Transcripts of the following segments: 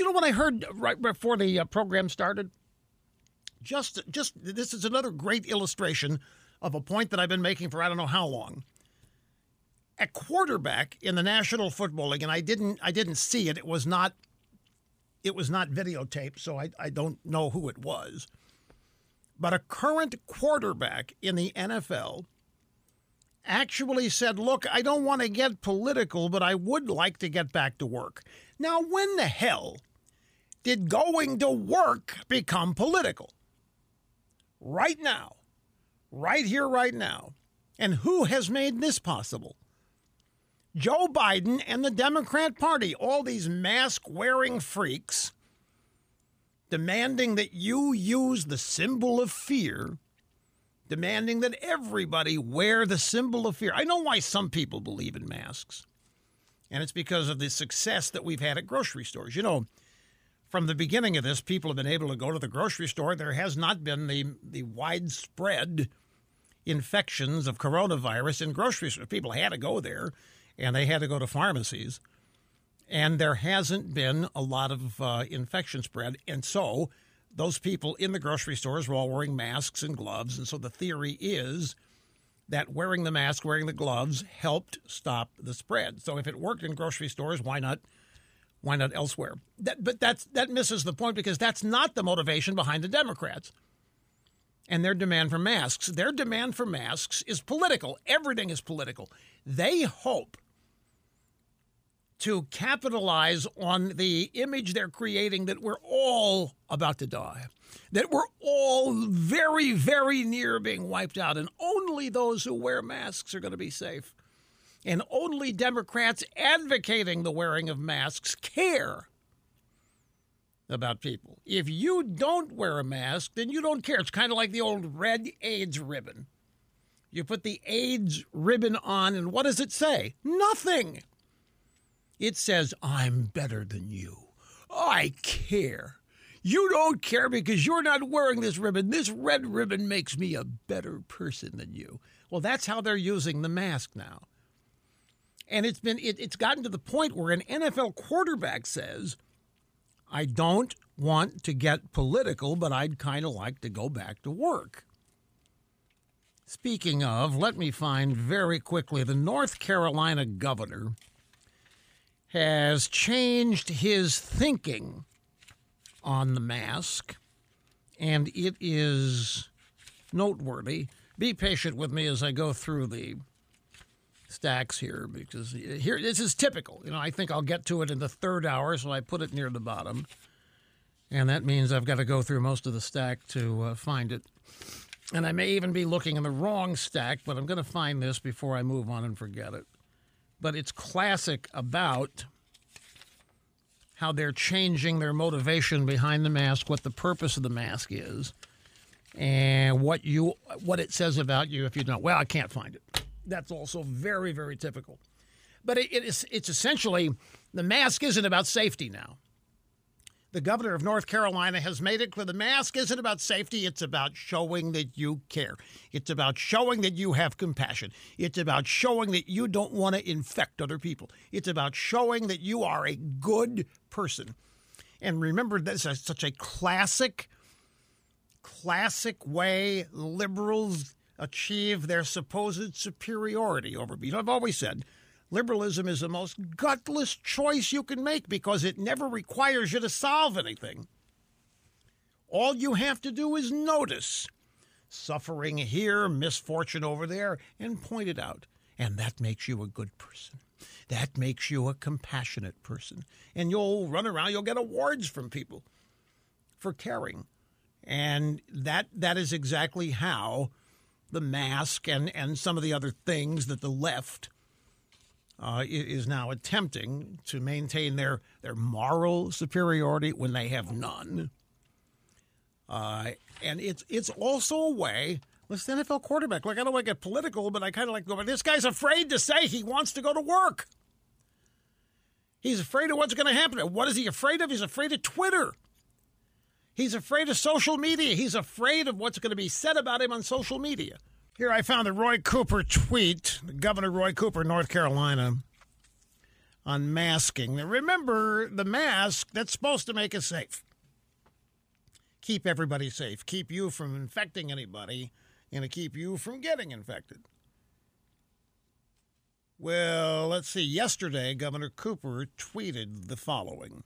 you know what I heard right before the uh, program started? Just, just this is another great illustration of a point that I've been making for I don't know how long. A quarterback in the National Football League, and I didn't, I didn't see it. It was not, it was not videotaped, so I, I don't know who it was. But a current quarterback in the NFL actually said, Look, I don't want to get political, but I would like to get back to work. Now, when the hell did going to work become political? Right now. Right here, right now. And who has made this possible? Joe Biden and the Democrat Party, all these mask wearing freaks demanding that you use the symbol of fear demanding that everybody wear the symbol of fear. I know why some people believe in masks, and it's because of the success that we've had at grocery stores. You know, from the beginning of this, people have been able to go to the grocery store. There has not been the, the widespread infections of coronavirus in grocery stores. People had to go there, and they had to go to pharmacies. And there hasn't been a lot of uh, infection spread. And so those people in the grocery stores were all wearing masks and gloves. And so the theory is that wearing the mask, wearing the gloves helped stop the spread. So if it worked in grocery stores, why not? Why not elsewhere? That, but that's that misses the point because that's not the motivation behind the Democrats and their demand for masks. Their demand for masks is political. Everything is political. They hope to capitalize on the image they're creating that we're all about to die, that we're all very, very near being wiped out, and only those who wear masks are going to be safe. And only Democrats advocating the wearing of masks care about people. If you don't wear a mask, then you don't care. It's kind of like the old red AIDS ribbon. You put the AIDS ribbon on, and what does it say? Nothing. It says, I'm better than you. I care. You don't care because you're not wearing this ribbon. This red ribbon makes me a better person than you. Well, that's how they're using the mask now. And it's been it, it's gotten to the point where an NFL quarterback says, I don't want to get political, but I'd kind of like to go back to work. Speaking of, let me find very quickly the North Carolina governor has changed his thinking on the mask, and it is noteworthy. Be patient with me as I go through the stacks here because here this is typical. You know, I think I'll get to it in the third hour, so I put it near the bottom, and that means I've got to go through most of the stack to uh, find it. And I may even be looking in the wrong stack, but I'm going to find this before I move on and forget it but it's classic about how they're changing their motivation behind the mask, what the purpose of the mask is, and what you what it says about you if you don't. Well, I can't find it. That's also very very typical. But it, it is it's essentially the mask isn't about safety now the governor of North Carolina has made it clear the mask isn't about safety. It's about showing that you care. It's about showing that you have compassion. It's about showing that you don't want to infect other people. It's about showing that you are a good person. And remember, this is such a classic, classic way liberals achieve their supposed superiority over people. I've always said Liberalism is the most gutless choice you can make because it never requires you to solve anything. All you have to do is notice suffering here, misfortune over there, and point it out. And that makes you a good person. That makes you a compassionate person. And you'll run around, you'll get awards from people for caring. And that that is exactly how the mask and, and some of the other things that the left uh, is now attempting to maintain their, their moral superiority when they have none. Uh, and it's it's also a way. Listen, NFL quarterback. Like I don't want to get political, but I kind of like to go. But this guy's afraid to say he wants to go to work. He's afraid of what's going to happen. What is he afraid of? He's afraid of Twitter. He's afraid of social media. He's afraid of what's going to be said about him on social media. Here I found the Roy Cooper tweet, Governor Roy Cooper, North Carolina. on masking. Now, remember, the mask, that's supposed to make us safe. Keep everybody safe. Keep you from infecting anybody and to keep you from getting infected. Well, let's see. Yesterday, Governor Cooper tweeted the following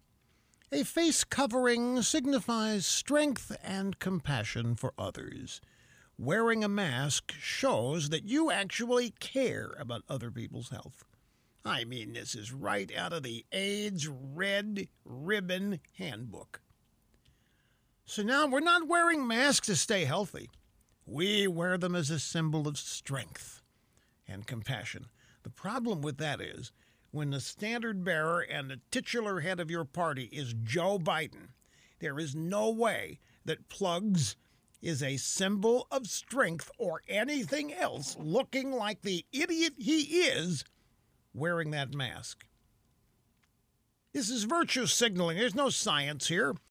A face covering signifies strength and compassion for others. Wearing a mask shows that you actually care about other people's health. I mean, this is right out of the AIDS Red Ribbon Handbook. So now we're not wearing masks to stay healthy. We wear them as a symbol of strength and compassion. The problem with that is when the standard bearer and the titular head of your party is Joe Biden, there is no way that plugs is a symbol of strength or anything else looking like the idiot he is wearing that mask. This is virtue signaling. There's no science here.